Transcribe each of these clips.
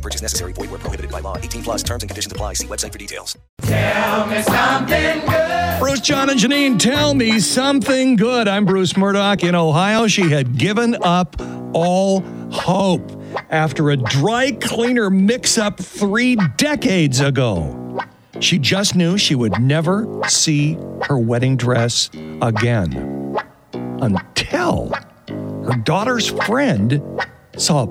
No purchase necessary. Void where prohibited by law. 18 plus terms and conditions apply. See website for details. Tell me something good. Bruce, John, and Janine, tell me something good. I'm Bruce Murdock in Ohio. She had given up all hope after a dry cleaner mix up three decades ago. She just knew she would never see her wedding dress again until her daughter's friend saw a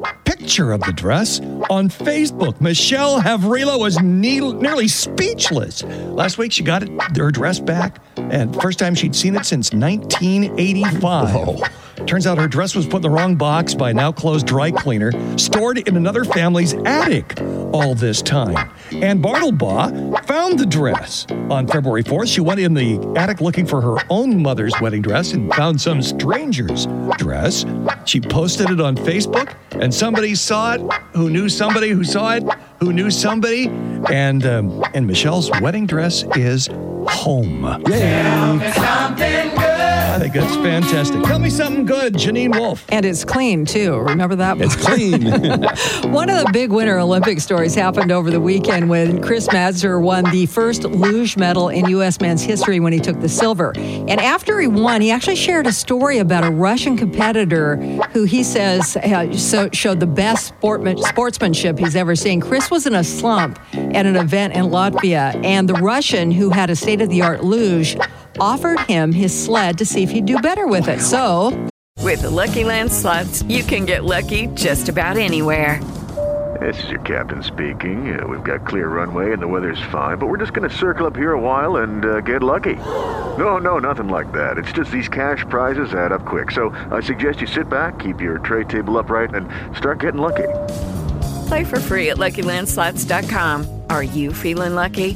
picture of the dress on Facebook. Michelle Havrila was ne- nearly speechless. Last week, she got it, her dress back, and first time she'd seen it since 1985. Turns out her dress was put in the wrong box by a now closed dry cleaner, stored in another family's attic all this time. And Bartlebaugh found the dress. On February 4th, she went in the attic looking for her own mother's wedding dress and found some stranger's dress. She posted it on Facebook, and somebody saw it who knew somebody who saw it who knew somebody. And, um, and Michelle's wedding dress is home. I think that's fantastic. Tell me something good, Janine Wolf. And it's clean too. Remember that? It's clean. One of the big Winter Olympic stories happened over the weekend when Chris Mazdzer won the first luge medal in U.S. men's history when he took the silver. And after he won, he actually shared a story about a Russian competitor who he says uh, so, showed the best sportsmanship he's ever seen. Chris was in a slump at an event in Latvia, and the Russian who had a state of the art luge offered him his sled to see if he'd do better with it. So With the Lucky Land slots, you can get lucky just about anywhere. This is your captain speaking. Uh, we've got clear runway and the weather's fine, but we're just going to circle up here a while and uh, get lucky. No, no, nothing like that. It's just these cash prizes add up quick. So I suggest you sit back, keep your tray table upright, and start getting lucky. Play for free at LuckyLandSlots.com. Are you feeling lucky?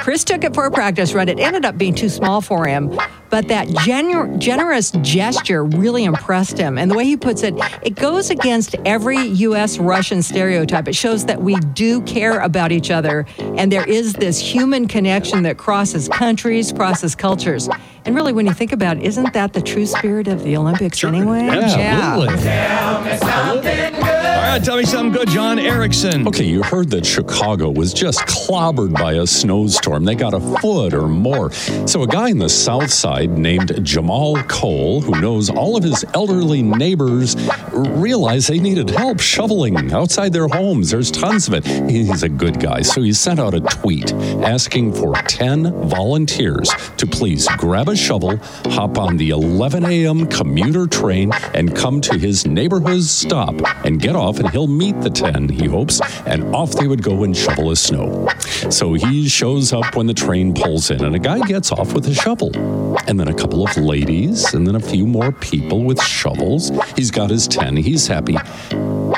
Chris took it for a practice run. It ended up being too small for him, but that genu- generous gesture really impressed him. And the way he puts it, it goes against every U.S. Russian stereotype. It shows that we do care about each other, and there is this human connection that crosses countries, crosses cultures. And really, when you think about it, isn't that the true spirit of the Olympics anyway? Absolutely. All tell me something good, John Erickson. Okay, you heard that Chicago was just clobbered by a snowstorm. They got a foot or more. So, a guy in the south side named Jamal Cole, who knows all of his elderly neighbors, realized they needed help shoveling outside their homes. There's tons of it. He's a good guy. So, he sent out a tweet asking for 10 volunteers to please grab a shovel, hop on the 11 a.m. commuter train, and come to his neighborhood's stop and get off, and he'll meet the 10, he hopes, and off they would go and shovel his snow. So he shows up when the train pulls in, and a guy gets off with a shovel. And then a couple of ladies, and then a few more people with shovels. He's got his 10, he's happy.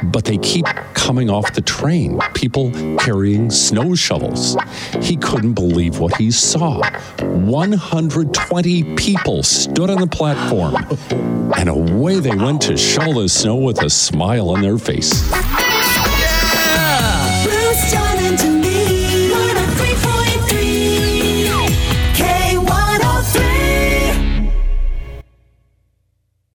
But they keep coming off the train, people carrying snow shovels. He couldn't believe what he saw. 120 people stood on the platform, and away they went to shovel the snow with a smile on their face.